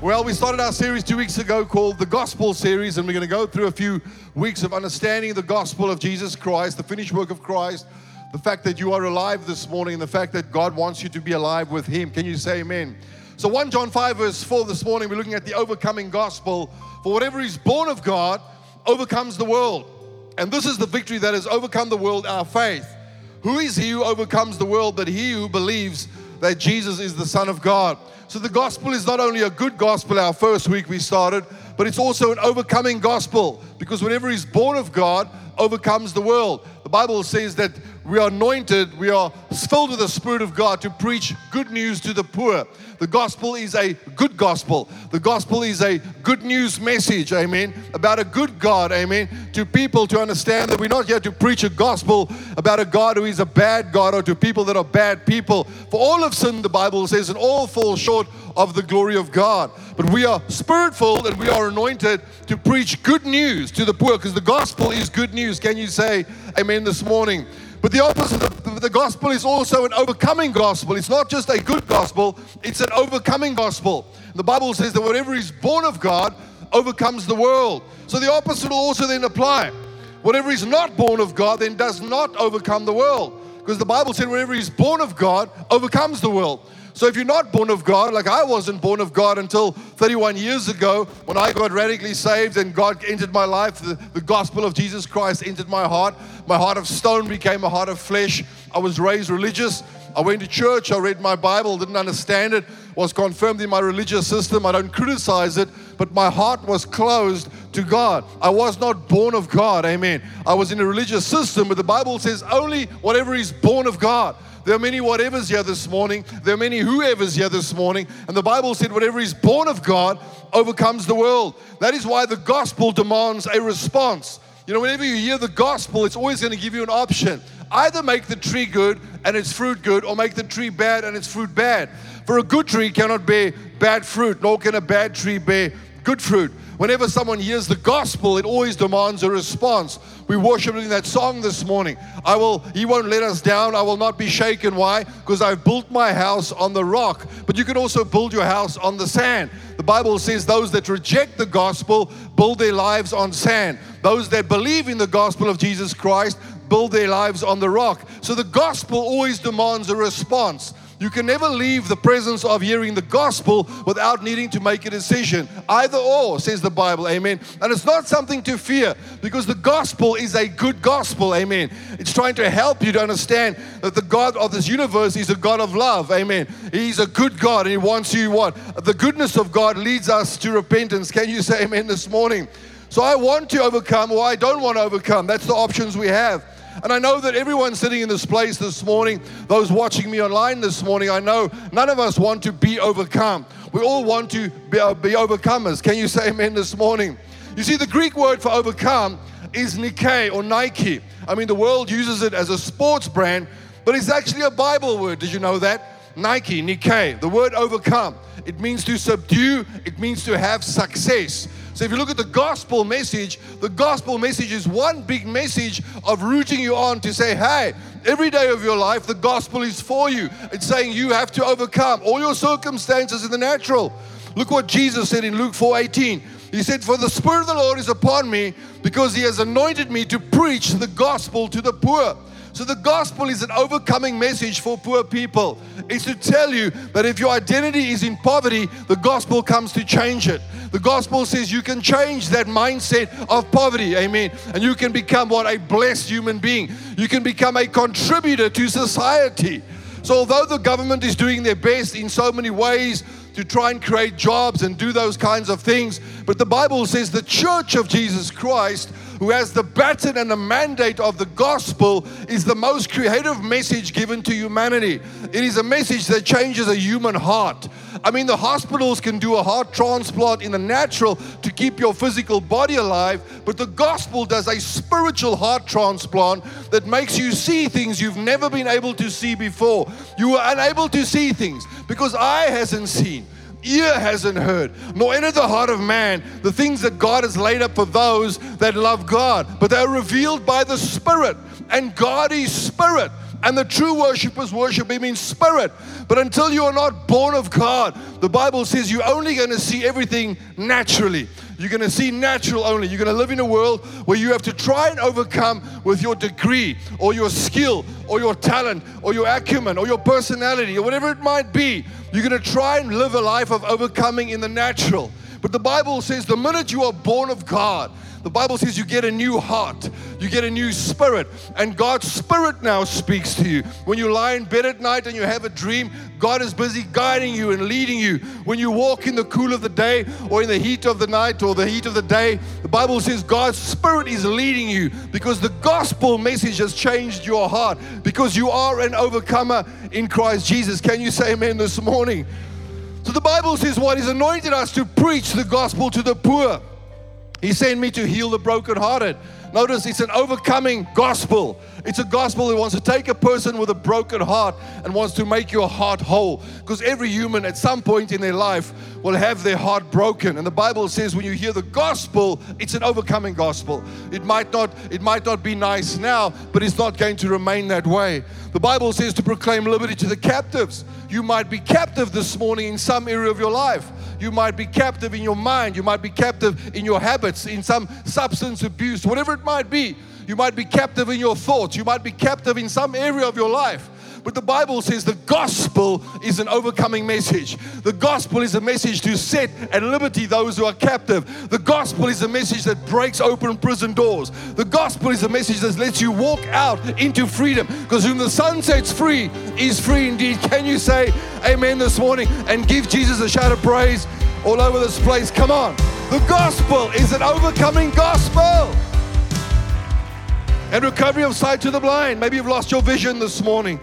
Well, we started our series two weeks ago called the Gospel Series, and we're going to go through a few weeks of understanding the gospel of Jesus Christ, the finished work of Christ, the fact that you are alive this morning, and the fact that God wants you to be alive with Him. Can you say amen? So, 1 John 5, verse 4 this morning, we're looking at the overcoming gospel. For whatever is born of God overcomes the world. And this is the victory that has overcome the world, our faith. Who is he who overcomes the world but he who believes that Jesus is the Son of God? So the gospel is not only a good gospel, our first week we started, but it's also an overcoming gospel because whatever is born of God overcomes the world. The Bible says that we are anointed, we are filled with the Spirit of God to preach good news to the poor. The gospel is a good gospel. The gospel is a good news message, amen, about a good God, amen, to people to understand that we're not here to preach a gospel about a God who is a bad God or to people that are bad people. For all have sinned, the Bible says, and all fall short of the glory of God. But we are spirit filled and we are anointed to preach good news to the poor because the gospel is good news. Can you say amen this morning? But the opposite of the gospel is also an overcoming gospel. It's not just a good gospel, it's an overcoming gospel. The Bible says that whatever is born of God overcomes the world. So the opposite will also then apply. Whatever is not born of God then does not overcome the world. Because the Bible said whatever is born of God overcomes the world. So if you're not born of God, like I wasn't born of God until 31 years ago when I got radically saved and God entered my life, the, the gospel of Jesus Christ entered my heart. My heart of stone became a heart of flesh. I was raised religious. I went to church, I read my Bible, didn't understand it, was confirmed in my religious system. I don't criticize it, but my heart was closed to God. I was not born of God, amen. I was in a religious system, but the Bible says only whatever is born of God. There are many whatevers here this morning. There are many whoever's here this morning. And the Bible said, whatever is born of God overcomes the world. That is why the gospel demands a response. You know, whenever you hear the gospel, it's always going to give you an option. Either make the tree good and its fruit good, or make the tree bad and its fruit bad. For a good tree cannot bear bad fruit, nor can a bad tree bear good fruit. Whenever someone hears the gospel, it always demands a response. We worshiped in that song this morning. I will, He won't let us down. I will not be shaken. Why? Because I've built my house on the rock. But you can also build your house on the sand. The Bible says those that reject the gospel build their lives on sand. Those that believe in the gospel of Jesus Christ build their lives on the rock. So the gospel always demands a response. You can never leave the presence of hearing the gospel without needing to make a decision. Either or, says the Bible, amen. And it's not something to fear because the gospel is a good gospel, amen. It's trying to help you to understand that the God of this universe is a God of love, amen. He's a good God and He wants you what? The goodness of God leads us to repentance. Can you say amen this morning? So I want to overcome or I don't want to overcome. That's the options we have. And I know that everyone sitting in this place this morning, those watching me online this morning, I know none of us want to be overcome. We all want to be, uh, be overcomers. Can you say amen this morning? You see, the Greek word for overcome is Nike or Nike. I mean, the world uses it as a sports brand, but it's actually a Bible word. Did you know that? Nike, Nike, the word overcome. It means to subdue, it means to have success. So if you look at the gospel message, the gospel message is one big message of rooting you on to say, hey, every day of your life, the gospel is for you. It's saying you have to overcome all your circumstances in the natural. Look what Jesus said in Luke 4:18. He said, For the Spirit of the Lord is upon me because he has anointed me to preach the gospel to the poor. So the gospel is an overcoming message for poor people. It's to tell you that if your identity is in poverty, the gospel comes to change it. The gospel says you can change that mindset of poverty, amen. And you can become what? A blessed human being. You can become a contributor to society. So, although the government is doing their best in so many ways to try and create jobs and do those kinds of things, but the Bible says the church of Jesus Christ who has the baton and the mandate of the gospel, is the most creative message given to humanity. It is a message that changes a human heart. I mean, the hospitals can do a heart transplant in the natural to keep your physical body alive, but the gospel does a spiritual heart transplant that makes you see things you've never been able to see before. You were unable to see things because eye hasn't seen ear hasn't heard, nor entered the heart of man the things that God has laid up for those that love God. But they are revealed by the Spirit, and God is Spirit. And the true worshippers worship Him in spirit. But until you are not born of God, the Bible says you're only going to see everything naturally. You're going to see natural only. You're going to live in a world where you have to try and overcome with your degree or your skill or your talent or your acumen or your personality or whatever it might be. You're going to try and live a life of overcoming in the natural. But the Bible says the minute you are born of God, the Bible says you get a new heart, you get a new spirit, and God's spirit now speaks to you. When you lie in bed at night and you have a dream, God is busy guiding you and leading you. When you walk in the cool of the day or in the heat of the night or the heat of the day, the Bible says God's spirit is leading you because the gospel message has changed your heart because you are an overcomer in Christ Jesus. Can you say amen this morning? So the Bible says what He's anointed us to preach the gospel to the poor. He sent me to heal the brokenhearted. Notice it's an overcoming gospel. It's a gospel that wants to take a person with a broken heart and wants to make your heart whole. Because every human at some point in their life will have their heart broken. And the Bible says when you hear the gospel, it's an overcoming gospel. It might not, it might not be nice now, but it's not going to remain that way. The Bible says to proclaim liberty to the captives. You might be captive this morning in some area of your life. You might be captive in your mind. You might be captive in your habits, in some substance abuse, whatever it might be. You might be captive in your thoughts. You might be captive in some area of your life. But the Bible says the gospel is an overcoming message. The gospel is a message to set at liberty those who are captive. The gospel is a message that breaks open prison doors. The gospel is a message that lets you walk out into freedom. Because whom the Son sets free is free indeed. Can you say amen this morning and give Jesus a shout of praise all over this place? Come on. The gospel is an overcoming gospel. And recovery of sight to the blind. Maybe you've lost your vision this morning.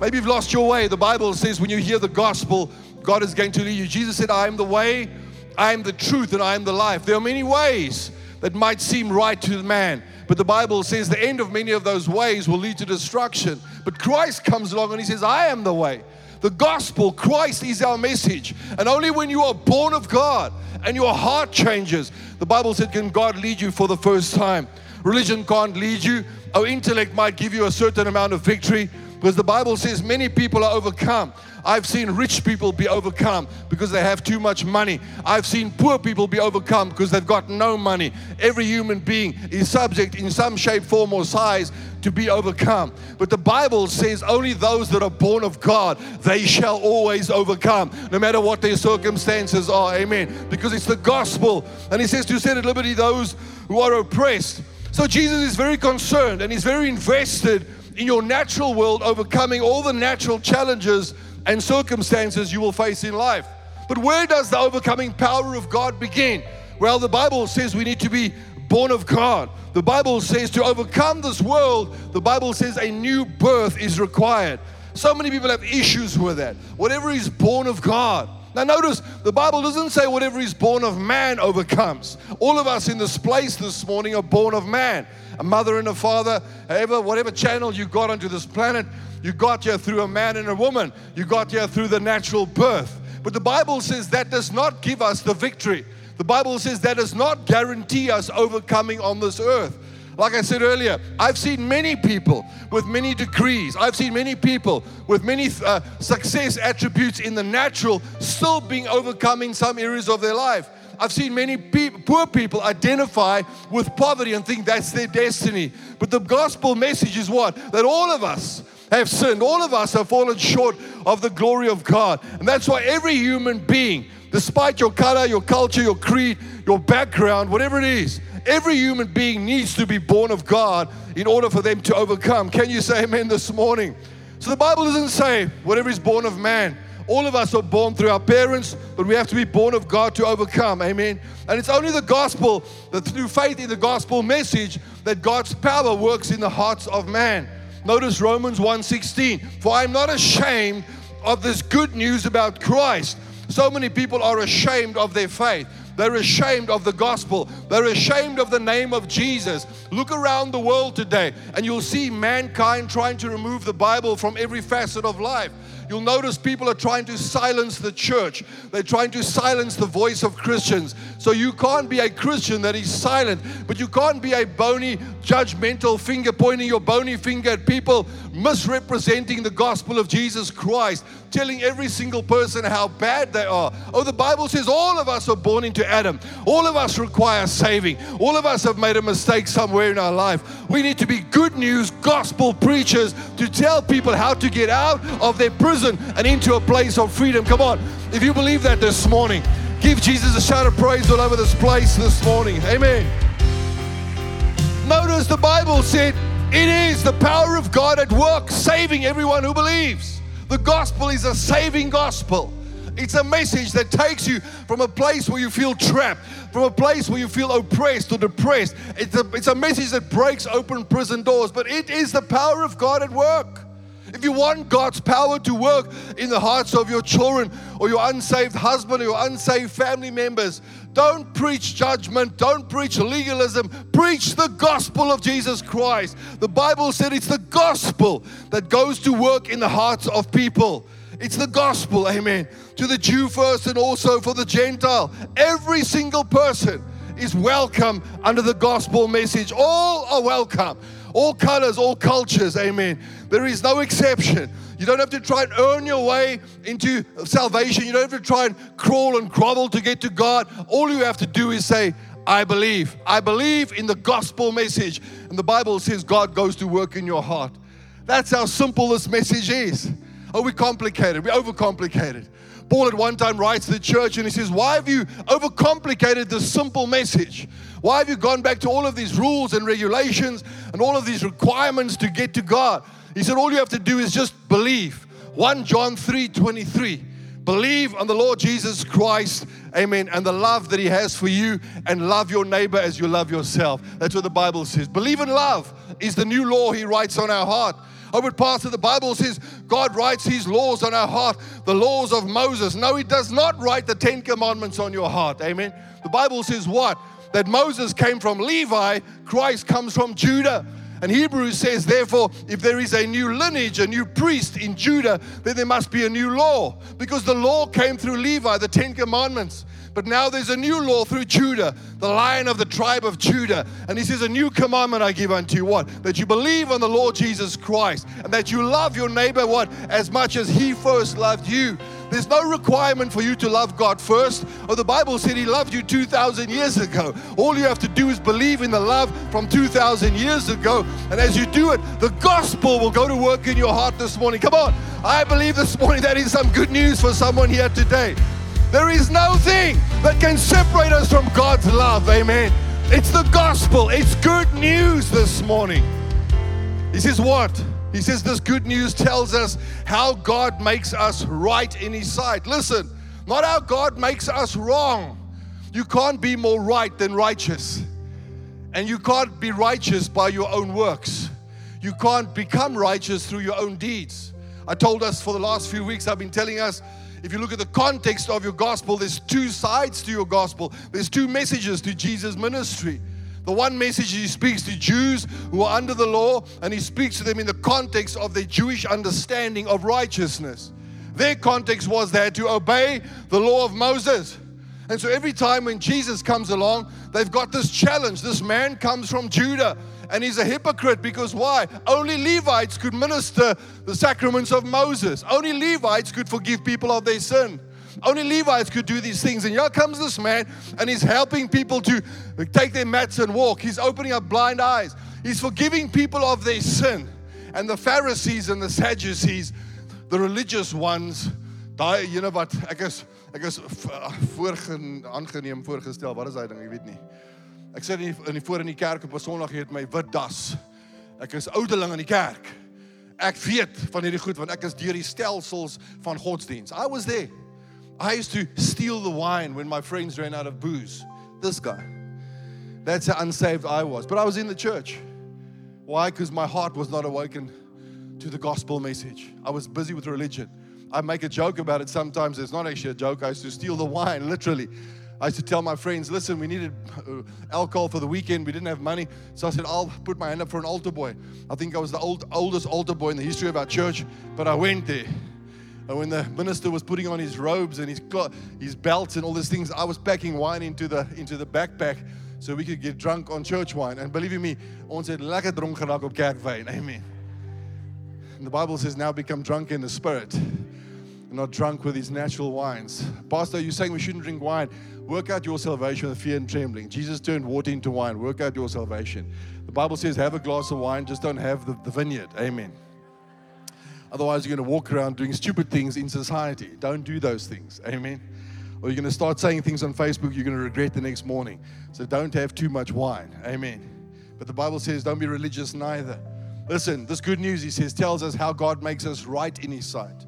Maybe you've lost your way. The Bible says when you hear the gospel, God is going to lead you. Jesus said, I am the way, I am the truth, and I am the life. There are many ways that might seem right to man, but the Bible says the end of many of those ways will lead to destruction. But Christ comes along and he says, I am the way. The gospel, Christ is our message. And only when you are born of God and your heart changes, the Bible said, can God lead you for the first time. Religion can't lead you. Our intellect might give you a certain amount of victory, because the Bible says many people are overcome. I've seen rich people be overcome because they have too much money. I've seen poor people be overcome because they've got no money. Every human being is subject in some shape, form, or size to be overcome. But the Bible says only those that are born of God, they shall always overcome, no matter what their circumstances are. Amen. Because it's the gospel. And he says to set at liberty those who are oppressed. So Jesus is very concerned and he's very invested in your natural world, overcoming all the natural challenges and circumstances you will face in life. But where does the overcoming power of God begin? Well, the Bible says we need to be born of God. The Bible says to overcome this world, the Bible says a new birth is required. So many people have issues with that. Whatever is born of God. Now, notice the Bible doesn't say whatever is born of man overcomes. All of us in this place this morning are born of man a mother and a father, however, whatever channel you got onto this planet, you got here through a man and a woman. You got here through the natural birth. But the Bible says that does not give us the victory. The Bible says that does not guarantee us overcoming on this earth. Like I said earlier, I've seen many people with many degrees. I've seen many people with many uh, success attributes in the natural still being overcome in some areas of their life. I've seen many pe- poor people identify with poverty and think that's their destiny. But the gospel message is what? That all of us have sinned. All of us have fallen short of the glory of God. And that's why every human being, despite your color, your culture, your creed, your background, whatever it is, every human being needs to be born of God in order for them to overcome. Can you say amen this morning? So the Bible doesn't say whatever is born of man all of us are born through our parents, but we have to be born of God to overcome. Amen. And it's only the gospel, that through faith in the gospel message, that God's power works in the hearts of man. Notice Romans 1:16. For I'm not ashamed of this good news about Christ. So many people are ashamed of their faith. They're ashamed of the gospel. They're ashamed of the name of Jesus. Look around the world today and you'll see mankind trying to remove the Bible from every facet of life. You'll notice people are trying to silence the church. They're trying to silence the voice of Christians. So you can't be a Christian that is silent, but you can't be a bony, judgmental finger pointing your bony finger at people misrepresenting the gospel of Jesus Christ, telling every single person how bad they are. Oh, the Bible says all of us are born into Adam. All of us require saving. All of us have made a mistake somewhere in our life. We need to be good news gospel preachers to tell people how to get out of their prison prison and into a place of freedom. Come on, if you believe that this morning, give Jesus a shout of praise all over this place this morning. Amen. Notice the Bible said it is the power of God at work, saving everyone who believes. The gospel is a saving gospel. It's a message that takes you from a place where you feel trapped, from a place where you feel oppressed or depressed. It's a, it's a message that breaks open prison doors, but it is the power of God at work. If you want God's power to work in the hearts of your children or your unsaved husband or your unsaved family members, don't preach judgment, don't preach legalism, preach the gospel of Jesus Christ. The Bible said it's the gospel that goes to work in the hearts of people. It's the gospel, amen. To the Jew first and also for the Gentile. Every single person is welcome under the gospel message. All are welcome all colors, all cultures. Amen. There is no exception. You don't have to try and earn your way into salvation. You don't have to try and crawl and grovel to get to God. All you have to do is say, I believe. I believe in the gospel message. And the Bible says God goes to work in your heart. That's how simple this message is. Are we complicated? We overcomplicated. Paul at one time writes to the church and he says, Why have you overcomplicated this simple message? Why have you gone back to all of these rules and regulations and all of these requirements to get to God? He said, All you have to do is just believe. 1 John 3 23. Believe on the Lord Jesus Christ, amen, and the love that He has for you, and love your neighbor as you love yourself. That's what the Bible says. Believe in love is the new law He writes on our heart. Over Pastor, the Bible says God writes His laws on our heart, the laws of Moses. No, He does not write the Ten Commandments on your heart. Amen. The Bible says what? That Moses came from Levi, Christ comes from Judah. And Hebrews says, therefore, if there is a new lineage, a new priest in Judah, then there must be a new law. Because the law came through Levi, the Ten Commandments. But now there's a new law through Judah, the lion of the tribe of Judah. And he says, A new commandment I give unto you what? That you believe on the Lord Jesus Christ and that you love your neighbor what? As much as he first loved you. There's no requirement for you to love God first. Or the Bible said He loved you 2,000 years ago. All you have to do is believe in the love from 2,000 years ago. And as you do it, the gospel will go to work in your heart this morning. Come on. I believe this morning that is some good news for someone here today. There is no thing that can separate us from God's love. Amen. It's the gospel. It's good news this morning. This is What? He says, This good news tells us how God makes us right in His sight. Listen, not how God makes us wrong. You can't be more right than righteous. And you can't be righteous by your own works. You can't become righteous through your own deeds. I told us for the last few weeks, I've been telling us if you look at the context of your gospel, there's two sides to your gospel. There's two messages to Jesus' ministry. The one message he speaks to Jews who are under the law, and he speaks to them in the context of their Jewish understanding of righteousness. Their context was they had to obey the law of Moses. And so every time when Jesus comes along, they've got this challenge. This man comes from Judah and he's a hypocrite because why? Only Levites could minister the sacraments of Moses. Only Levites could forgive people of their sin. Only Levites could do these things. And here comes this man, and he's helping people to take their mats and walk. He's opening up blind eyes. He's forgiving people of their sin. And the Pharisees and the Sadducees, the religious ones, daai ene wat ek is ek uh, is voorgeneem voorgestel. Wat is daai ding? Ek weet nie. Ek sit in die, voor in die kerk op 'n Sondag het my wit das. Ek is oudeling in die kerk. Ek weet van hierdie goed want ek is deur die stelsels van godsdiens. I was there. I used to steal the wine when my friends ran out of booze. This guy. That's how unsaved I was. But I was in the church. Why? Because my heart was not awakened to the gospel message. I was busy with religion. I make a joke about it sometimes. It's not actually a joke. I used to steal the wine, literally. I used to tell my friends, listen, we needed uh, alcohol for the weekend. We didn't have money. So I said, I'll put my hand up for an altar boy. I think I was the old, oldest altar boy in the history of our church, but I went there. And when the minister was putting on his robes and his, his belts and all these things, I was packing wine into the, into the backpack so we could get drunk on church wine. And believe me, ons het lekker dronk geraak op. Amen. And the Bible says now become drunk in the spirit not drunk with these natural wines. Pastor, you're saying we shouldn't drink wine. Work out your salvation with fear and trembling. Jesus turned water into wine. Work out your salvation. The Bible says, have a glass of wine, just don't have the, the vineyard. Amen. Otherwise, you're going to walk around doing stupid things in society. Don't do those things. Amen. Or you're going to start saying things on Facebook you're going to regret the next morning. So don't have too much wine. Amen. But the Bible says, don't be religious neither. Listen, this good news, he says, tells us how God makes us right in his sight.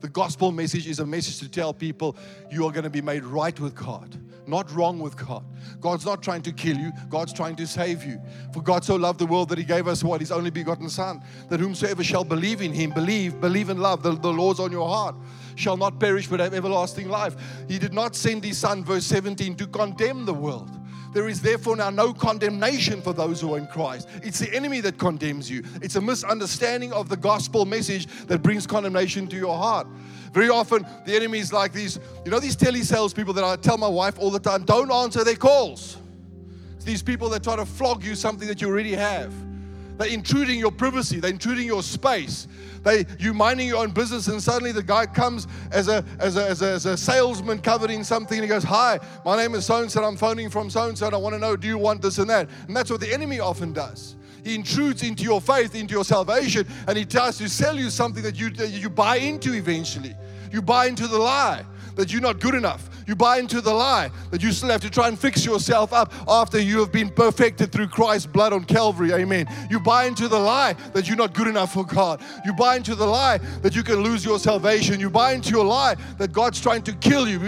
The gospel message is a message to tell people you are going to be made right with God, not wrong with God. God's not trying to kill you, God's trying to save you. For God so loved the world that He gave us what? His only begotten Son, that whomsoever shall believe in Him, believe, believe in love, the, the Lord's on your heart, shall not perish but have everlasting life. He did not send His Son, verse 17, to condemn the world there is therefore now no condemnation for those who are in Christ. It's the enemy that condemns you. It's a misunderstanding of the gospel message that brings condemnation to your heart. Very often, the enemy is like these, you know, these telesales people that I tell my wife all the time don't answer their calls. It's these people that try to flog you something that you already have. They're intruding your privacy, they're intruding your space. They, you minding your own business, and suddenly the guy comes as a, as a, as a, as a salesman covered in something, and he goes, Hi, my name is so and so, I'm phoning from so and so, and I want to know, do you want this and that? And that's what the enemy often does. He intrudes into your faith, into your salvation, and he tries to sell you something that you, you buy into eventually. You buy into the lie that you're not good enough. You buy into the lie that you still have to try and fix yourself up after you have been perfected through Christ's blood on Calvary. Amen. You buy into the lie that you're not good enough for God. You buy into the lie that you can lose your salvation. You buy into your lie that God's trying to kill you.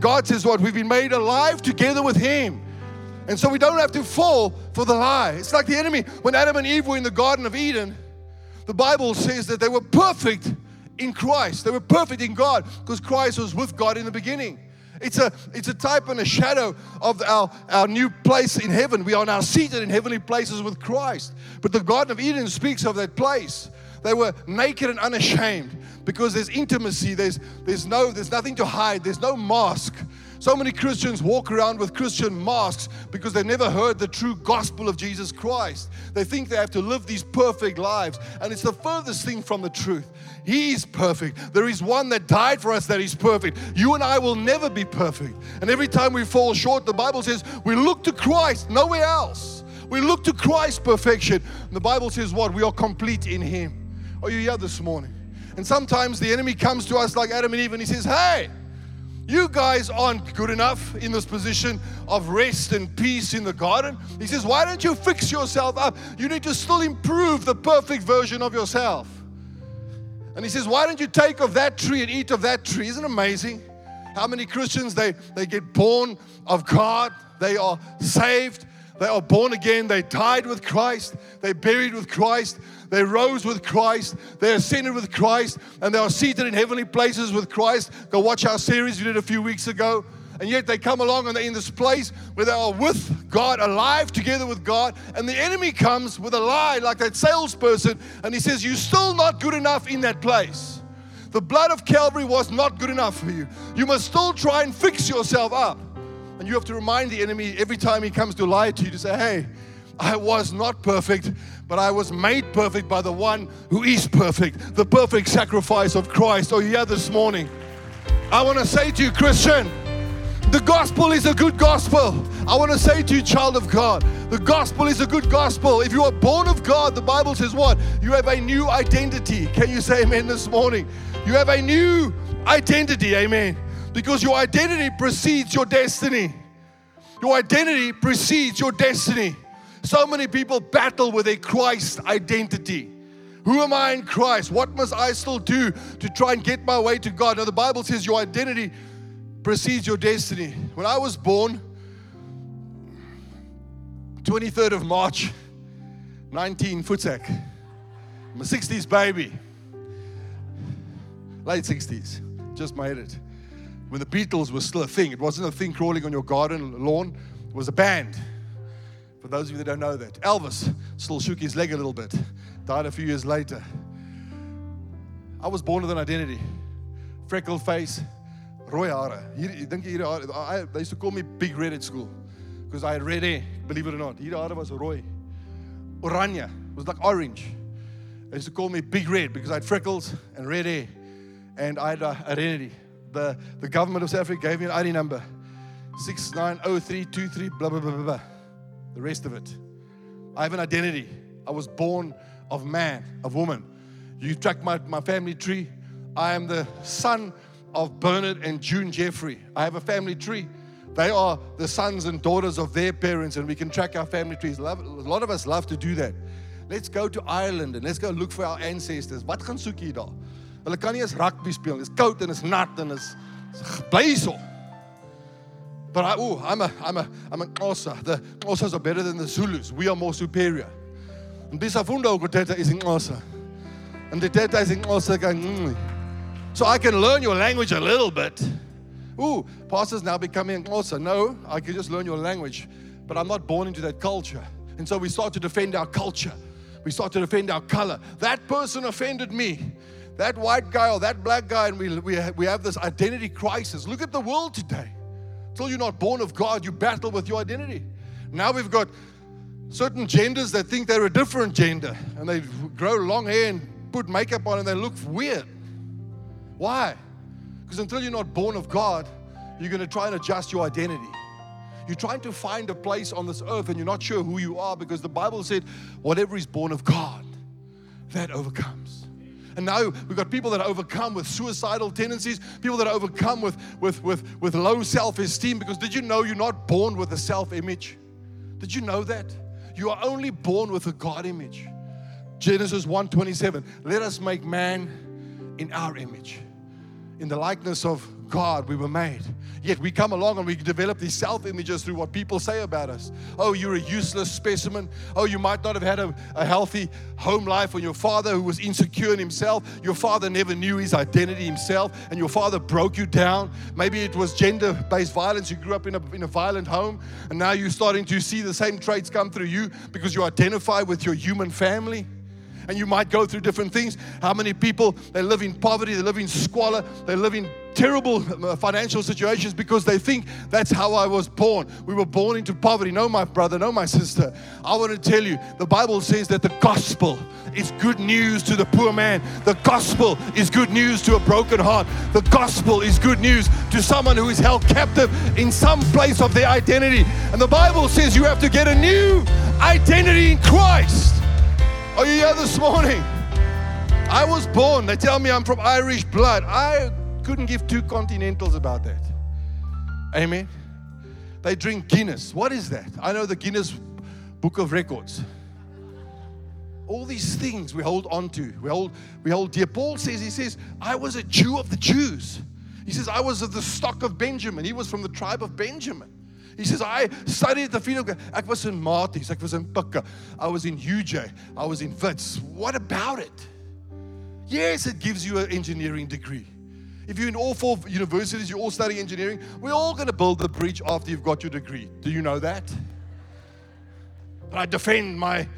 God says, What? We've been made alive together with Him. And so we don't have to fall for the lie. It's like the enemy. When Adam and Eve were in the Garden of Eden, the Bible says that they were perfect in Christ. They were perfect in God because Christ was with God in the beginning. It's a, it's a type and a shadow of our, our new place in heaven. We are now seated in heavenly places with Christ. But the Garden of Eden speaks of that place. They were naked and unashamed because there's intimacy, there's, there's, no, there's nothing to hide, there's no mask. So many Christians walk around with Christian masks because they've never heard the true gospel of Jesus Christ. They think they have to live these perfect lives, and it's the furthest thing from the truth. He's perfect. There is one that died for us that is perfect. You and I will never be perfect. And every time we fall short, the Bible says we look to Christ, nowhere else. We look to Christ's perfection. And the Bible says what? We are complete in Him. Are you here this morning? And sometimes the enemy comes to us like Adam and Eve and he says, Hey, you guys aren't good enough in this position of rest and peace in the garden. He says, Why don't you fix yourself up? You need to still improve the perfect version of yourself. And he says, Why don't you take of that tree and eat of that tree? Isn't amazing? How many Christians they, they get born of God, they are saved, they are born again, they died with Christ, they buried with Christ, they rose with Christ, they ascended with Christ, and they are seated in heavenly places with Christ. Go watch our series we did a few weeks ago. And yet they come along and they're in this place where they are with God, alive together with God. And the enemy comes with a lie, like that salesperson, and he says, You're still not good enough in that place. The blood of Calvary was not good enough for you. You must still try and fix yourself up. And you have to remind the enemy every time he comes to lie to you to say, Hey, I was not perfect, but I was made perfect by the one who is perfect, the perfect sacrifice of Christ. Oh, yeah, this morning. I want to say to you, Christian, the gospel is a good gospel. I want to say to you, child of God, the gospel is a good gospel. If you are born of God, the Bible says what? You have a new identity. Can you say amen this morning? You have a new identity, amen. Because your identity precedes your destiny. Your identity precedes your destiny. So many people battle with a Christ identity. Who am I in Christ? What must I still do to try and get my way to God? Now, the Bible says your identity precedes your destiny. When I was born, 23rd of March, 19 Futsak, I'm a 60s baby, late 60s, just made it. when the Beatles were still a thing. It wasn't a thing crawling on your garden lawn, it was a band. For those of you that don't know that, Elvis still shook his leg a little bit, died a few years later. I was born with an identity freckled face, rooi hare. They used to call me Big Red at school because I had red hair, believe it or not. Hierdie hare was rooi. Oranje, was like orange. They used to call me Big Red because I had freckles and red hair and I had uh, identity. The, the government of South Africa gave me an ID number 690323, blah, blah, blah, blah, blah. The rest of it. I have an identity. I was born of man, of woman. You track my, my family tree. I am the son of Bernard and June Jeffrey. I have a family tree. They are the sons and daughters of their parents, and we can track our family trees. Love, a lot of us love to do that. Let's go to Ireland and let's go look for our ancestors. Wat gaan soek? Hulle kan rugby speel. Dis koud en is nat en is bly. But I, ooh, I'm a, I'm a, I'm an Xhosa. The Xhosas are better than the Zulus. We are more superior. And bisafunda ukuthetha isiXhosa. And the thetha isiXhosa kancinci. So I can learn your language a little bit. Ooh, pastor's now becoming Xhosa. No, I can just learn your language. But I'm not born into that culture. And so we start to defend our culture. We start to defend our color. That person offended me. That white guy or that black guy, and we, we, we have this identity crisis. Look at the world today. Till you're not born of God, you battle with your identity. Now we've got certain genders that think they're a different gender and they grow long hair and put makeup on and they look weird. Why? Because until you're not born of God, you're going to try and adjust your identity. You're trying to find a place on this earth and you're not sure who you are because the Bible said, whatever is born of God, that overcomes. And now we've got people that are overcome with suicidal tendencies, people that are overcome with, with, with, with low self esteem. Because did you know you're not born with a self image? Did you know that? You are only born with a God image. Genesis 1:27. Let us make man in our image. In the likeness of God, we were made. Yet we come along and we develop these self images through what people say about us. Oh, you're a useless specimen. Oh, you might not have had a, a healthy home life, or your father who was insecure in himself. Your father never knew his identity himself, and your father broke you down. Maybe it was gender based violence. You grew up in a, in a violent home, and now you're starting to see the same traits come through you because you identify with your human family and you might go through different things. How many people they live in poverty, they live in squalor, they live in terrible uh, financial situations because they think that's how I was born. We were born into poverty. No, my brother, no, my sister. I want to tell you, the Bible says that the gospel is good news to the poor man. The gospel is good news to a broken heart. The gospel is good news to someone who is held captive in some place of their identity. And the Bible says you have to get a new identity in Christ. Are you here this morning? I was born, they tell me I'm from Irish blood. I couldn't give two continentals about that. Amen. They drink Guinness. What is that? I know the Guinness Book of Records. All these things we hold on to. We hold, we hold dear. Paul says, he says, I was a Jew of the Jews. He says, I was of the stock of Benjamin. He was from the tribe of Benjamin. He says, I studied the feet of God. Was in Maties, ek was in Pukke, I was in UJ, I was in Wits. What about it? Yes, it gives you an engineering degree. If you're in all four universities, you're all studying engineering, we're all going to build the bridge after you've got your degree. Do you know that? But I defend my,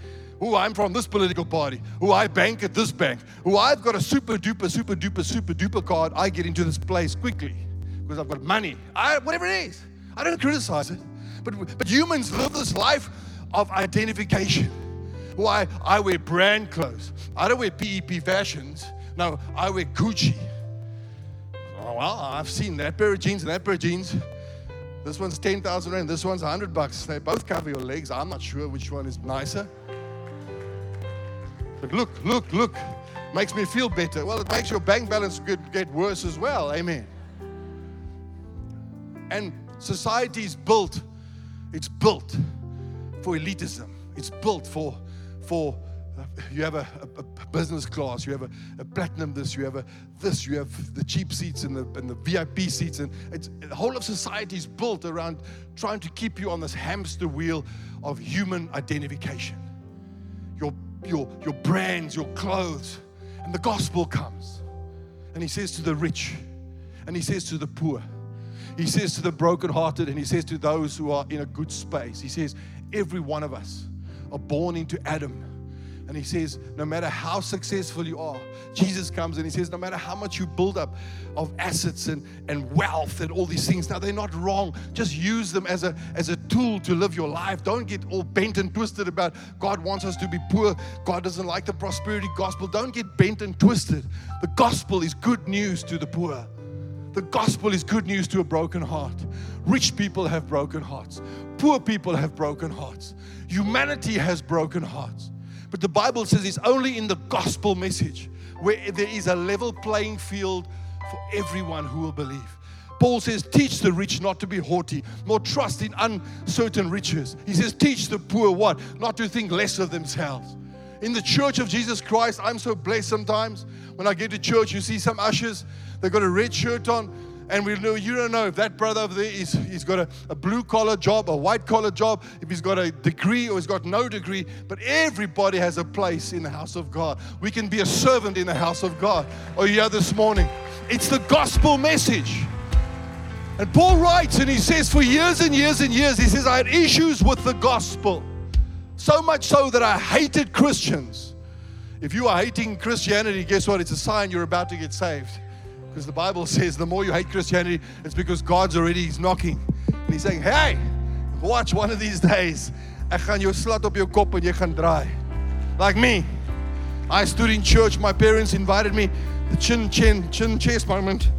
who I'm from this political party, who I bank at this bank, who I've got a super duper, super duper, super duper card. I get into this place quickly because I've got money. I, whatever it is. I don't criticize it. But, but humans live this life of identification. Why? I wear brand clothes. I don't wear PEP fashions. No, I wear Gucci. Oh, well, I've seen that pair of jeans and that pair of jeans. This one's 10,000 rand, this one's 100 bucks. They both cover your legs. I'm not sure which one is nicer. But look, look, look. Makes me feel better. Well, it makes your bank balance get, worse as well. Amen. And society is built, it's built for elitism. It's built for, for you have a, a, a business class, you have a, a, platinum this, you have a this, you have the cheap seats and the, and the VIP seats. And it's, the whole of society is built around trying to keep you on this hamster wheel of human identification. Your, your, your brands, your clothes. And the gospel comes. And he says to the rich, and he says to the poor, He says to the brokenhearted and he says to those who are in a good space, He says, Every one of us are born into Adam. And he says, no matter how successful you are, Jesus comes and he says, no matter how much you build up of assets and, and wealth and all these things, now they're not wrong. Just use them as a, as a tool to live your life. Don't get all bent and twisted about God wants us to be poor. God doesn't like the prosperity gospel. Don't get bent and twisted. The gospel is good news to the poor. The gospel is good news to a broken heart. Rich people have broken hearts. Poor people have broken hearts. Humanity has broken hearts. But the Bible says it's only in the gospel message where there is a level playing field for everyone who will believe. Paul says, Teach the rich not to be haughty, nor trust in uncertain riches. He says, Teach the poor what? Not to think less of themselves. In the church of Jesus Christ, I'm so blessed sometimes. When I get to church, you see some ushers They've got a red shirt on, and we know you don't know if that brother over there is he's got a, a blue collar job, a white collar job, if he's got a degree or he's got no degree, but everybody has a place in the house of God. We can be a servant in the house of God. Oh, yeah, this morning. It's the gospel message. And Paul writes and he says, for years and years and years, he says, I had issues with the gospel. So much so that I hated Christians. If you are hating Christianity, guess what? It's a sign you're about to get saved. Because the Bible says the more you hate Christianity, it's because God's already he's knocking. And he's saying, hey, watch one of these days. Like me. I stood in church. My parents invited me. The chin, chin, chin chest moment.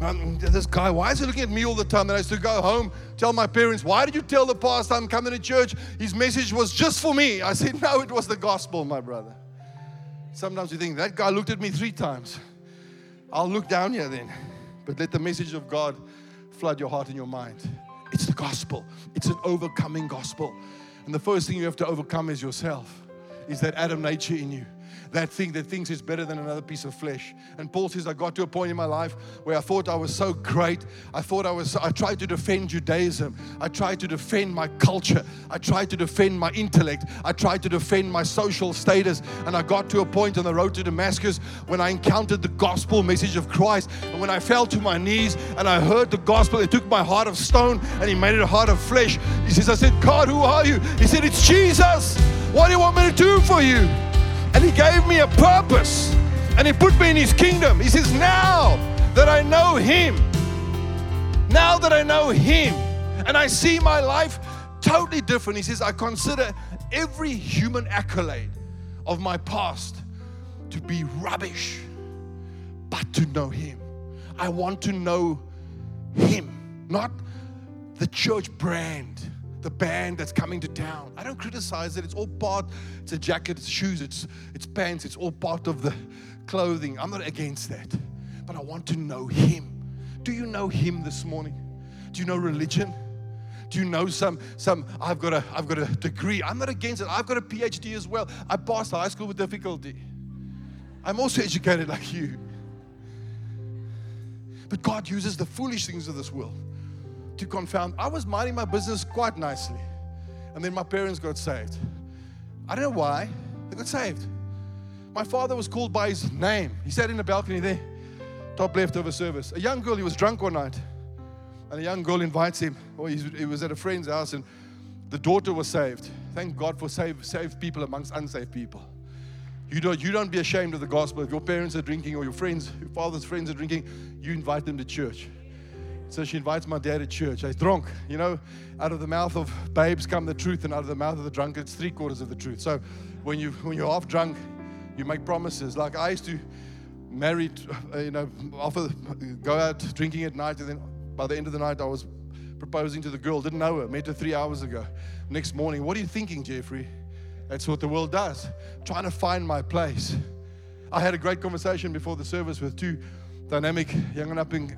Um, this guy, why is he looking at me all the time? Then I used to go home, tell my parents, why did you tell the pastor I'm coming to church? His message was just for me. I said, no, it was the gospel, my brother. Sometimes you think that guy looked at me three times. I'll look down here then. But let the message of God flood your heart and your mind. It's the gospel, it's an overcoming gospel. And the first thing you have to overcome is yourself, is that Adam nature in you that thing that thinks it's better than another piece of flesh. And Paul says, I got to a point in my life where I thought I was so great. I thought I was, I tried to defend Judaism. I tried to defend my culture. I tried to defend my intellect. I tried to defend my social status. And I got to a point on the road to Damascus when I encountered the gospel message of Christ. And when I fell to my knees and I heard the gospel, it took my heart of stone and he made it a heart of flesh. He says, I said, God, who are you? He said, It's Jesus. What do you want me to do for you? And He gave me a purpose. And He put me in His kingdom. He says, Now that I know Him, now that I know Him, and I see my life totally different, He says, I consider every human accolade of my past to be rubbish, but to know Him. I want to know Him, not the church brand the band that's coming to town. I don't criticize it. It's all part. It's a jacket, it's shoes, it's it's pants. It's all part of the clothing. I'm not against that, but I want to know Him. Do you know Him this morning? Do you know religion? Do you know some some I've got a I've got a degree. I'm not against it. I've got a PhD as well. I passed high school with difficulty. I'm also educated like you. But God uses the foolish things of this world to confound. I was minding my business quite nicely. And then my parents got saved. I don't know why. They got saved. My father was called by his name. He sat in the balcony there, top left of a service. A young girl, he was drunk one night. And a young girl invites him, or he was at a friend's house, and the daughter was saved. Thank God for saved, save people amongst unsaved people. You don't, you don't be ashamed of the gospel. If your parents are drinking or your friends, your father's friends are drinking, you invite them to church. So she invites my dad to church. He's drunk. You know, out of the mouth of babes come the truth, and out of the mouth of the drunk, it's three quarters of the truth. So when, you, when you're half drunk, you make promises. Like I used to marry, uh, you know, offer, go out drinking at night, and then by the end of the night, I was proposing to the girl. Didn't know her. Met her three hours ago. Next morning, what are you thinking, Jeffrey? That's what the world does. Trying to find my place. I had a great conversation before the service with two dynamic young and upping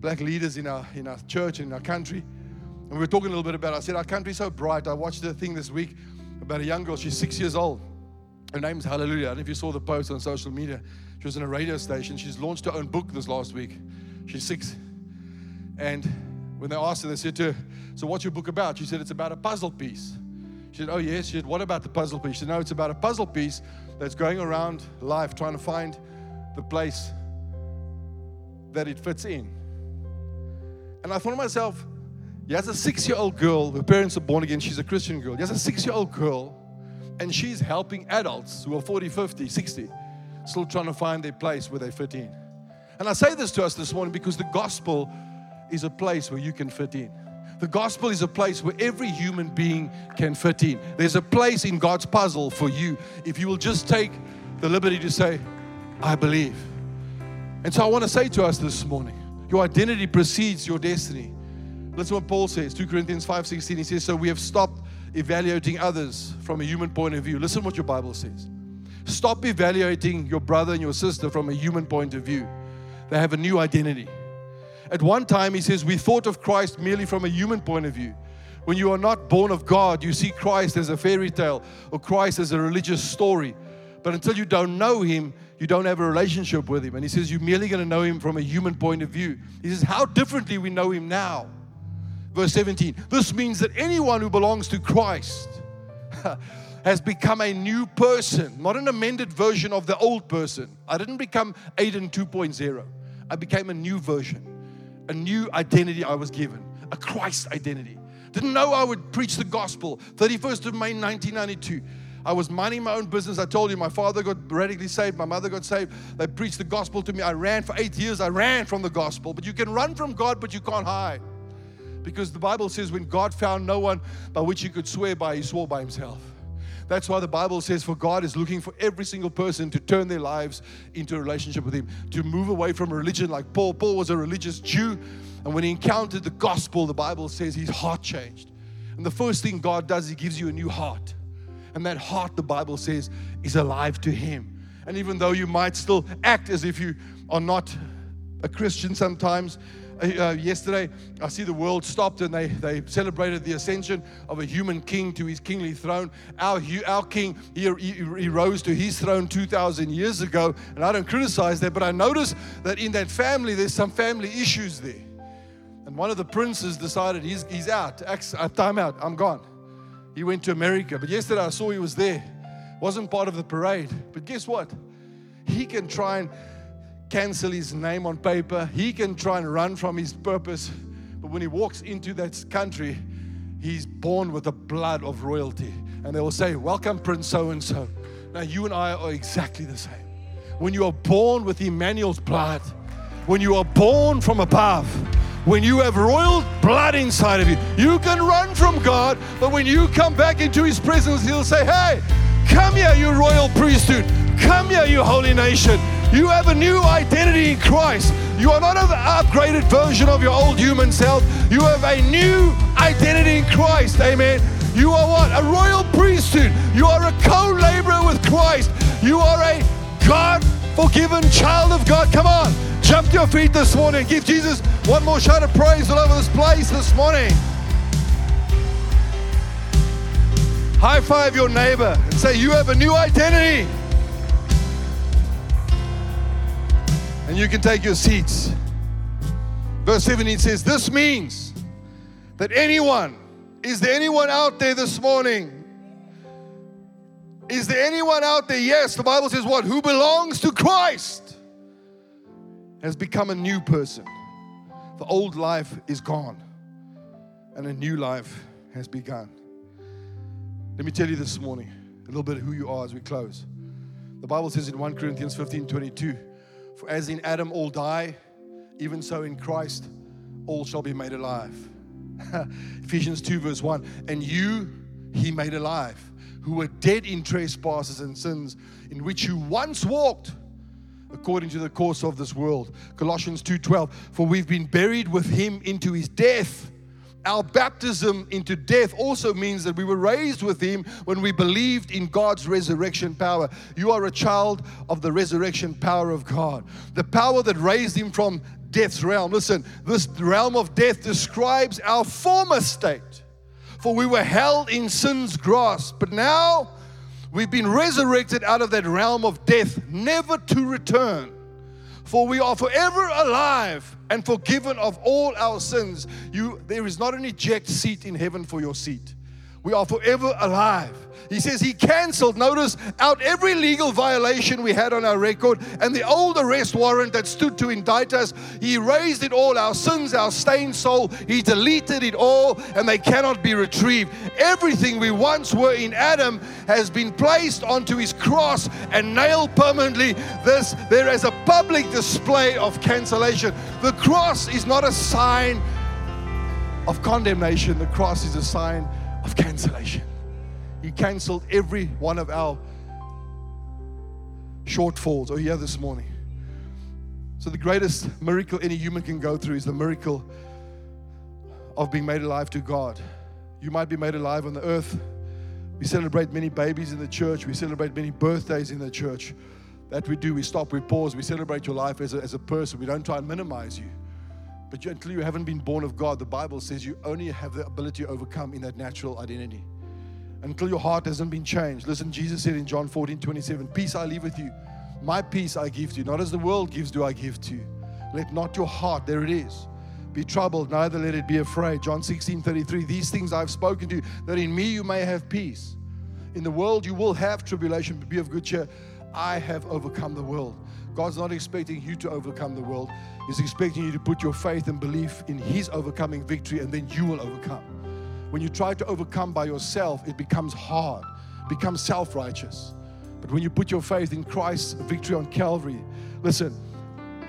black leaders in our, in our church and in our country. And we were talking a little bit about, I said, our country's so bright. I watched a thing this week about a young girl. She's six years old. Her name's Hallelujah. I don't know if you saw the post on social media. She was in a radio station. She's launched her own book this last week. She's six. And when they asked her, they said to her, So what's your book about? She said, It's about a puzzle piece. She said, Oh, yes. She said, What about the puzzle piece? She said, No, it's about a puzzle piece that's going around life trying to find the place that it fits in. And I thought to myself, he has a six year old girl, her parents are born again, she's a Christian girl. He has a six year old girl, and she's helping adults who are 40, 50, 60, still trying to find their place where they fit in. And I say this to us this morning because the gospel is a place where you can fit in. The gospel is a place where every human being can fit in. There's a place in God's puzzle for you if you will just take the liberty to say, I believe. And so I want to say to us this morning, your identity precedes your destiny. Listen what Paul says, 2 Corinthians 5:16. He says, So we have stopped evaluating others from a human point of view. Listen what your Bible says. Stop evaluating your brother and your sister from a human point of view. They have a new identity. At one time, he says, we thought of Christ merely from a human point of view. When you are not born of God, you see Christ as a fairy tale or Christ as a religious story. But until you don't know him, you don't have a relationship with him. And he says, You're merely going to know him from a human point of view. He says, How differently we know him now. Verse 17 This means that anyone who belongs to Christ has become a new person, not an amended version of the old person. I didn't become Aiden 2.0, I became a new version, a new identity I was given, a Christ identity. Didn't know I would preach the gospel. 31st of May 1992. I was minding my own business. I told you my father got radically saved, my mother got saved. They preached the gospel to me. I ran for eight years. I ran from the gospel. But you can run from God, but you can't hide. Because the Bible says when God found no one by which he could swear by, he swore by himself. That's why the Bible says, for God is looking for every single person to turn their lives into a relationship with Him, to move away from religion like Paul. Paul was a religious Jew, and when he encountered the gospel, the Bible says his heart changed. And the first thing God does, He gives you a new heart. And that heart, the Bible says, is alive to Him. And even though you might still act as if you are not a Christian sometimes, uh, uh yesterday I see the world stopped and they, they celebrated the ascension of a human king to his kingly throne. Our, our king, he, he, rose to his throne 2,000 years ago. And I don't criticize that, but I notice that in that family, there's some family issues there. And one of the princes decided he's, he's out. Uh, time out. I'm gone. He went to America. But yesterday I saw he was there. Wasn't part of the parade. But guess what? He can try and cancel his name on paper. He can try and run from his purpose. But when he walks into that country, he's born with the blood of royalty. And they will say, Welcome, Prince so and so. Now, you and I are exactly the same. When you are born with Emmanuel's blood, when you are born from above, when you have royal blood inside of you, you can run from God, but when you come back into His presence, He'll say, Hey, come here, you royal priesthood. Come here, you holy nation. You have a new identity in Christ. You are not an upgraded version of your old human self. You have a new identity in Christ. Amen. You are what? A royal priesthood. You are a co laborer with Christ. You are a God forgiven child of God. Come on. Jump to your feet this morning. Give Jesus one more shout of praise all over this place this morning. High five your neighbor and say, You have a new identity. And you can take your seats. Verse 17 says, This means that anyone, is there anyone out there this morning? Is there anyone out there? Yes, the Bible says what? Who belongs to Christ has become a new person. The old life is gone and a new life has begun. Let me tell you this morning a little bit of who you are as we close. The Bible says in 1 Corinthians 15 22, For as in Adam all die, even so in Christ all shall be made alive. Ephesians 2, verse 1, and you he made alive, who were dead in trespasses and sins, in which you once walked according to the course of this world. Colossians 2:12 For we've been buried with him into his death. Our baptism into death also means that we were raised with him when we believed in God's resurrection power. You are a child of the resurrection power of God. The power that raised him from death's realm. Listen, this realm of death describes our former state. For we were held in sin's grasp, but now We've been resurrected out of that realm of death, never to return. For we are forever alive and forgiven of all our sins. You, there is not an eject seat in heaven for your seat. We are forever alive. He says he canceled, notice, out every legal violation we had on our record and the old arrest warrant that stood to indict us. He erased it all, our sins, our stained soul. He deleted it all and they cannot be retrieved. Everything we once were in Adam has been placed onto his cross and nailed permanently. This there is a public display of cancellation. The cross is not a sign of condemnation, the cross is a sign of cancellation. He canceled every one of our shortfalls. Oh, yeah, this morning. So, the greatest miracle any human can go through is the miracle of being made alive to God. You might be made alive on the earth. We celebrate many babies in the church, we celebrate many birthdays in the church. That we do, we stop, we pause, we celebrate your life as a, as a person. We don't try and minimize you. But you, until you haven't been born of God, the Bible says you only have the ability to overcome in that natural identity until your heart hasn't been changed. Listen, Jesus said in John 14 27, Peace I leave with you. My peace I give to you. Not as the world gives, do I give to you. Let not your heart, there it is, be troubled, neither let it be afraid. John 16 33, These things I've spoken to you, that in me you may have peace. In the world you will have tribulation, but be of good cheer. I have overcome the world. God's not expecting you to overcome the world. He's expecting you to put your faith and belief in His overcoming victory, and then you will overcome. When you try to overcome by yourself, it becomes hard, becomes self righteous. But when you put your faith in Christ's victory on Calvary, listen,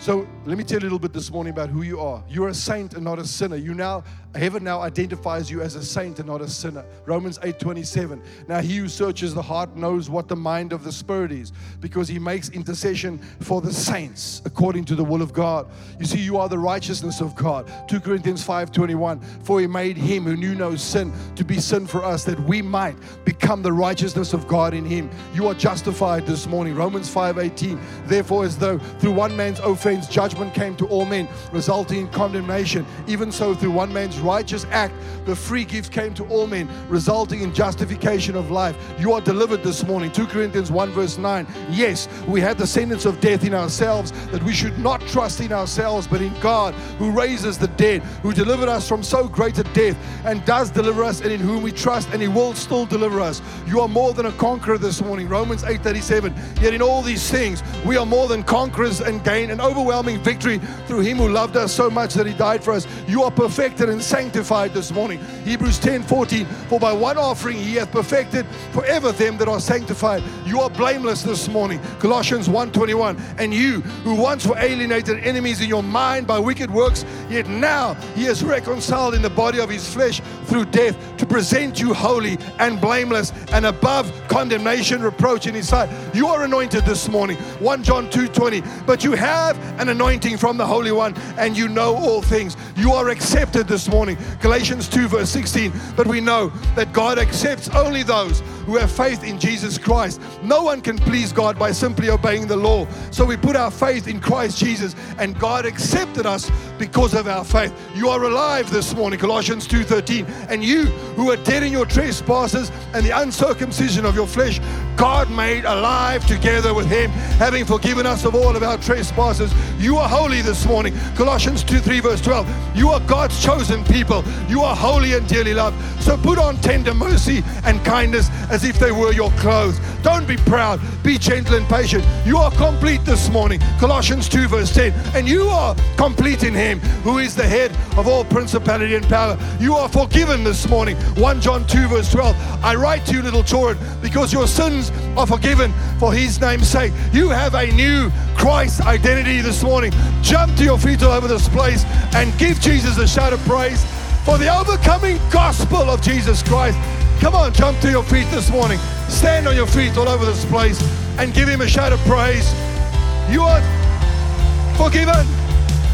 so let me tell you a little bit this morning about who you are. You're a saint and not a sinner. You now heaven now identifies you as a saint and not a sinner. Romans 8:27. Now he who searches the heart knows what the mind of the spirit is, because he makes intercession for the saints according to the will of God. You see, you are the righteousness of God. 2 Corinthians 5:21. For he made him who knew no sin to be sin for us, that we might become the righteousness of God in him. You are justified this morning. Romans 5:18. Therefore, as though through one man's offense judgment came to all men, resulting in condemnation. Even so, through one man's righteous act, the free gift came to all men, resulting in justification of life. You are delivered this morning. 2 Corinthians 1, verse 9. Yes, we had the sentence of death in ourselves, that we should not trust in ourselves, but in God, who raises the dead, who delivered us from so great a death, and does deliver us, and in whom we trust, and He will still deliver us. You are more than a conqueror this morning. Romans 8 37. Yet in all these things, we are more than conquerors and gain an over overwhelming victory through Him who loved us so much that He died for us. You are perfected and sanctified this morning. Hebrews 10 14. For by one offering He hath perfected forever them that are sanctified. You are blameless this morning. Colossians 1 21. And you who once were alienated enemies in your mind by wicked works, yet now He has reconciled in the body of His flesh through death to present you holy and blameless and above condemnation, reproach in His sight. You are anointed this morning. 1 John 2 20. But you have an anointing from the Holy One, and you know all things. You are accepted this morning. Galatians 2, verse 16. But we know that God accepts only those who have faith in Jesus Christ. No one can please God by simply obeying the law. So we put our faith in Christ Jesus, and God accepted us because of our faith. You are alive this morning, Colossians 2:13. And you who are dead in your trespasses and the uncircumcision of your flesh, God made alive together with him, having forgiven us of all of our trespasses. You are holy this morning. Colossians 2 3, verse 12. You are God's chosen people. You are holy and dearly loved. So put on tender mercy and kindness as if they were your clothes. Don't be proud. Be gentle and patient. You are complete this morning. Colossians 2, verse 10. And you are complete in him who is the head of all principality and power. You are forgiven this morning. 1 John 2, verse 12. I write to you, little children, because your sins are forgiven for his name's sake. You have a new Christ identity this morning. Jump to your feet all over this place and give Jesus a shout of praise for the overcoming gospel of Jesus Christ. Come on, jump to your feet this morning. Stand on your feet all over this place and give him a shout of praise. You are forgiven.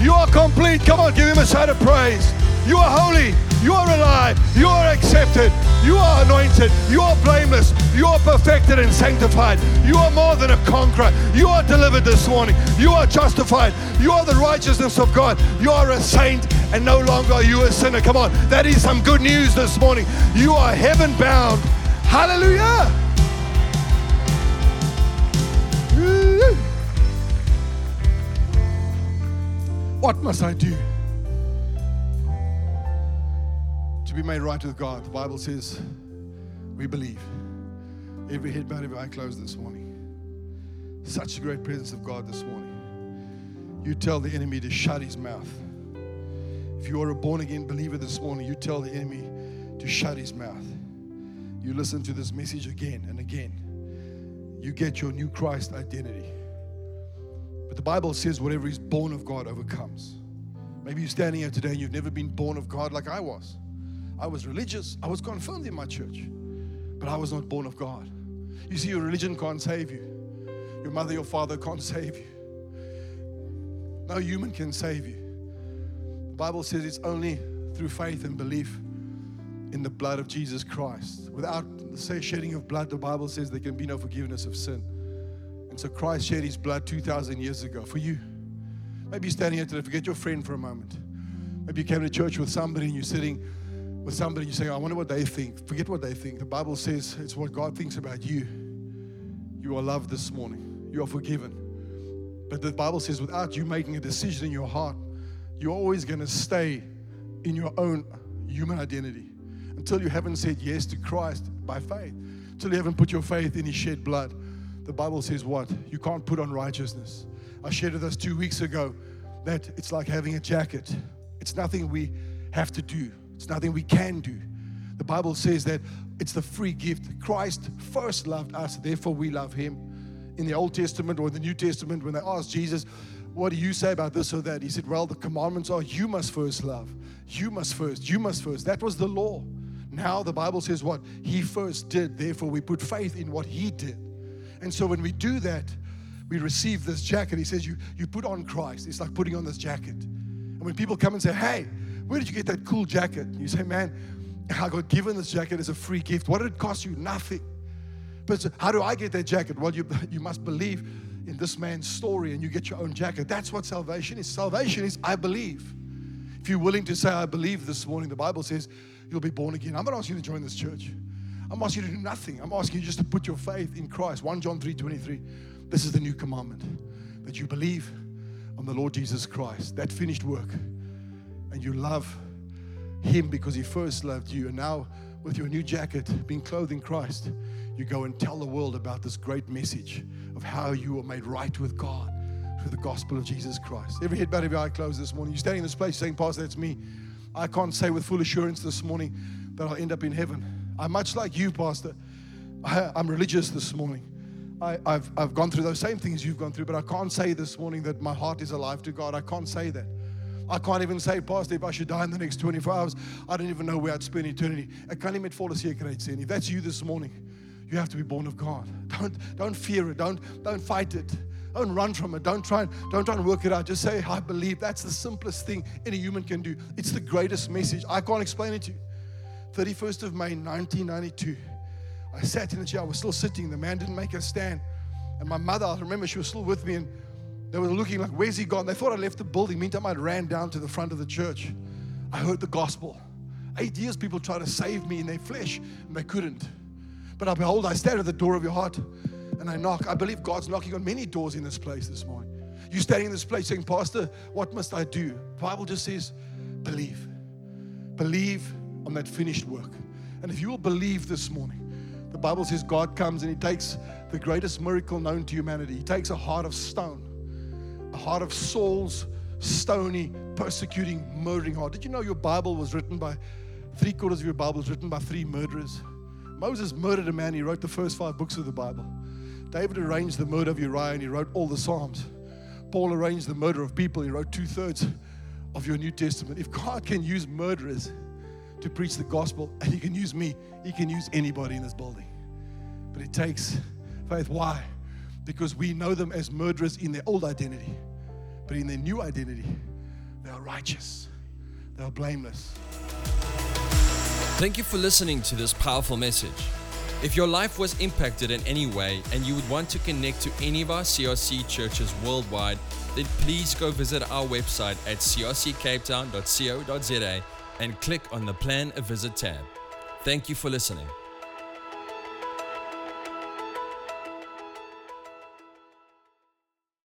You are complete. Come on, give him a shout of praise. You are holy. You are alive. You are accepted. You are anointed. You are blameless. You are perfected and sanctified. You are more than a conqueror. You are delivered this morning. You are justified. You are the righteousness of God. You are a saint and no longer are you a sinner. Come on. That is some good news this morning. You are heaven bound. Hallelujah. What must I do? To be made right with God. The Bible says We believe. Every head bowed, every eye closed this morning. Such a great presence of God this morning. You tell the enemy to shut his mouth. If you are a born again believer this morning, you tell the enemy to shut his mouth. You listen to this message again and again. You get your new Christ identity. But the Bible says whatever is born of God overcomes. Maybe you're standing here today and you've never been born of God like I was. I was religious, I was confirmed in my church, but I was not born of God. You see, your religion can't save you. Your mother, your father can't save you. No human can save you. The Bible says it's only through faith and belief in the blood of Jesus Christ. Without the shedding of blood, the Bible says there can be no forgiveness of sin. And so Christ shed his blood 2,000 years ago for you. Maybe you're standing here today, forget your friend for a moment. Maybe you came to church with somebody and you're sitting with somebody and you say, I wonder what they think. Forget what they think. The Bible says it's what God thinks about you. You are loved this morning you are forgiven. But the Bible says, without you making a decision in your heart, you're always going to stay in your own human identity until you haven't said yes to Christ by faith, until you haven't put your faith in His shed blood. The Bible says, what? You can't put on righteousness. I shared with us two weeks ago that it's like having a jacket, it's nothing we have to do, it's nothing we can do. The Bible says that it's the free gift. Christ first loved us, therefore we love Him in the Old Testament or the New Testament when they asked Jesus, What do you say about this or that? He said, Well, the commandments are you must first love. You must first. You must first. That was the law. Now the Bible says what? He first did. Therefore, we put faith in what He did. And so when we do that, we receive this jacket. He says, You, you put on Christ. It's like putting on this jacket. And when people come and say, Hey, where did you get that cool jacket? You say, Man, I got given this jacket as a free gift. What did it cost you? Nothing. But how do I get that jacket? Well, you, you must believe in this man's story and you get your own jacket. That's what salvation is. Salvation is I believe. If you're willing to say, I believe this morning, the Bible says you'll be born again. I'm not asking you to join this church. I'm asking you to do nothing. I'm asking you just to put your faith in Christ. 1 John 3 23. This is the new commandment that you believe on the Lord Jesus Christ, that finished work, and you love Him because He first loved you. And now, with your new jacket, being clothed in Christ, you go and tell the world about this great message of how you are made right with God through the gospel of Jesus Christ. Every head bowed, every eye closed this morning. You're standing in this place saying, Pastor, that's me. I can't say with full assurance this morning that I'll end up in heaven. I'm much like you, Pastor. I, am religious this morning. I, have I've gone through those same things you've gone through, but I can't say this morning that my heart is alive to God. I can't say that. I can't even say, Pastor, if I should die in the next 24 hours, I don't even know where I'd spend eternity. I nie met volle sekerheid sê If that's you this morning, you have to be born of God. Don't, don't fear it. Don't, don't fight it. Don't run from it. Don't try, and, don't try and work it out. Just say, I believe. That's the simplest thing any human can do. It's the greatest message. I can't explain it to you. 31st of May, 1992. I sat in the chair. I was still sitting. The man didn't make a stand. And my mother, I remember she was still with me, and they were looking like, Where's he gone? They thought I left the building. Meantime, I ran down to the front of the church. I heard the gospel. Eight years people tried to save me in their flesh, and they couldn't. But I behold, I stand at the door of your heart and I knock. I believe God's knocking on many doors in this place this morning. You standing in this place saying, Pastor, what must I do? The Bible just says, believe. Believe on that finished work. And if you will believe this morning, the Bible says God comes and He takes the greatest miracle known to humanity. He takes a heart of stone, a heart of Saul's stony, persecuting, murdering heart. Did you know your Bible was written by three quarters of your Bible was written by three murderers? Moses murdered a man, he wrote the first five books of the Bible. David arranged the murder of Uriah and he wrote all the Psalms. Paul arranged the murder of people, he wrote two thirds of your New Testament. If God can use murderers to preach the gospel, and He can use me, He can use anybody in this building. But it takes faith. Why? Because we know them as murderers in their old identity, but in their new identity, they are righteous, they are blameless. Thank you for listening to this powerful message. If your life was impacted in any way and you would want to connect to any of our CRC churches worldwide, then please go visit our website at crccapetown.co.za and click on the Plan a Visit tab. Thank you for listening.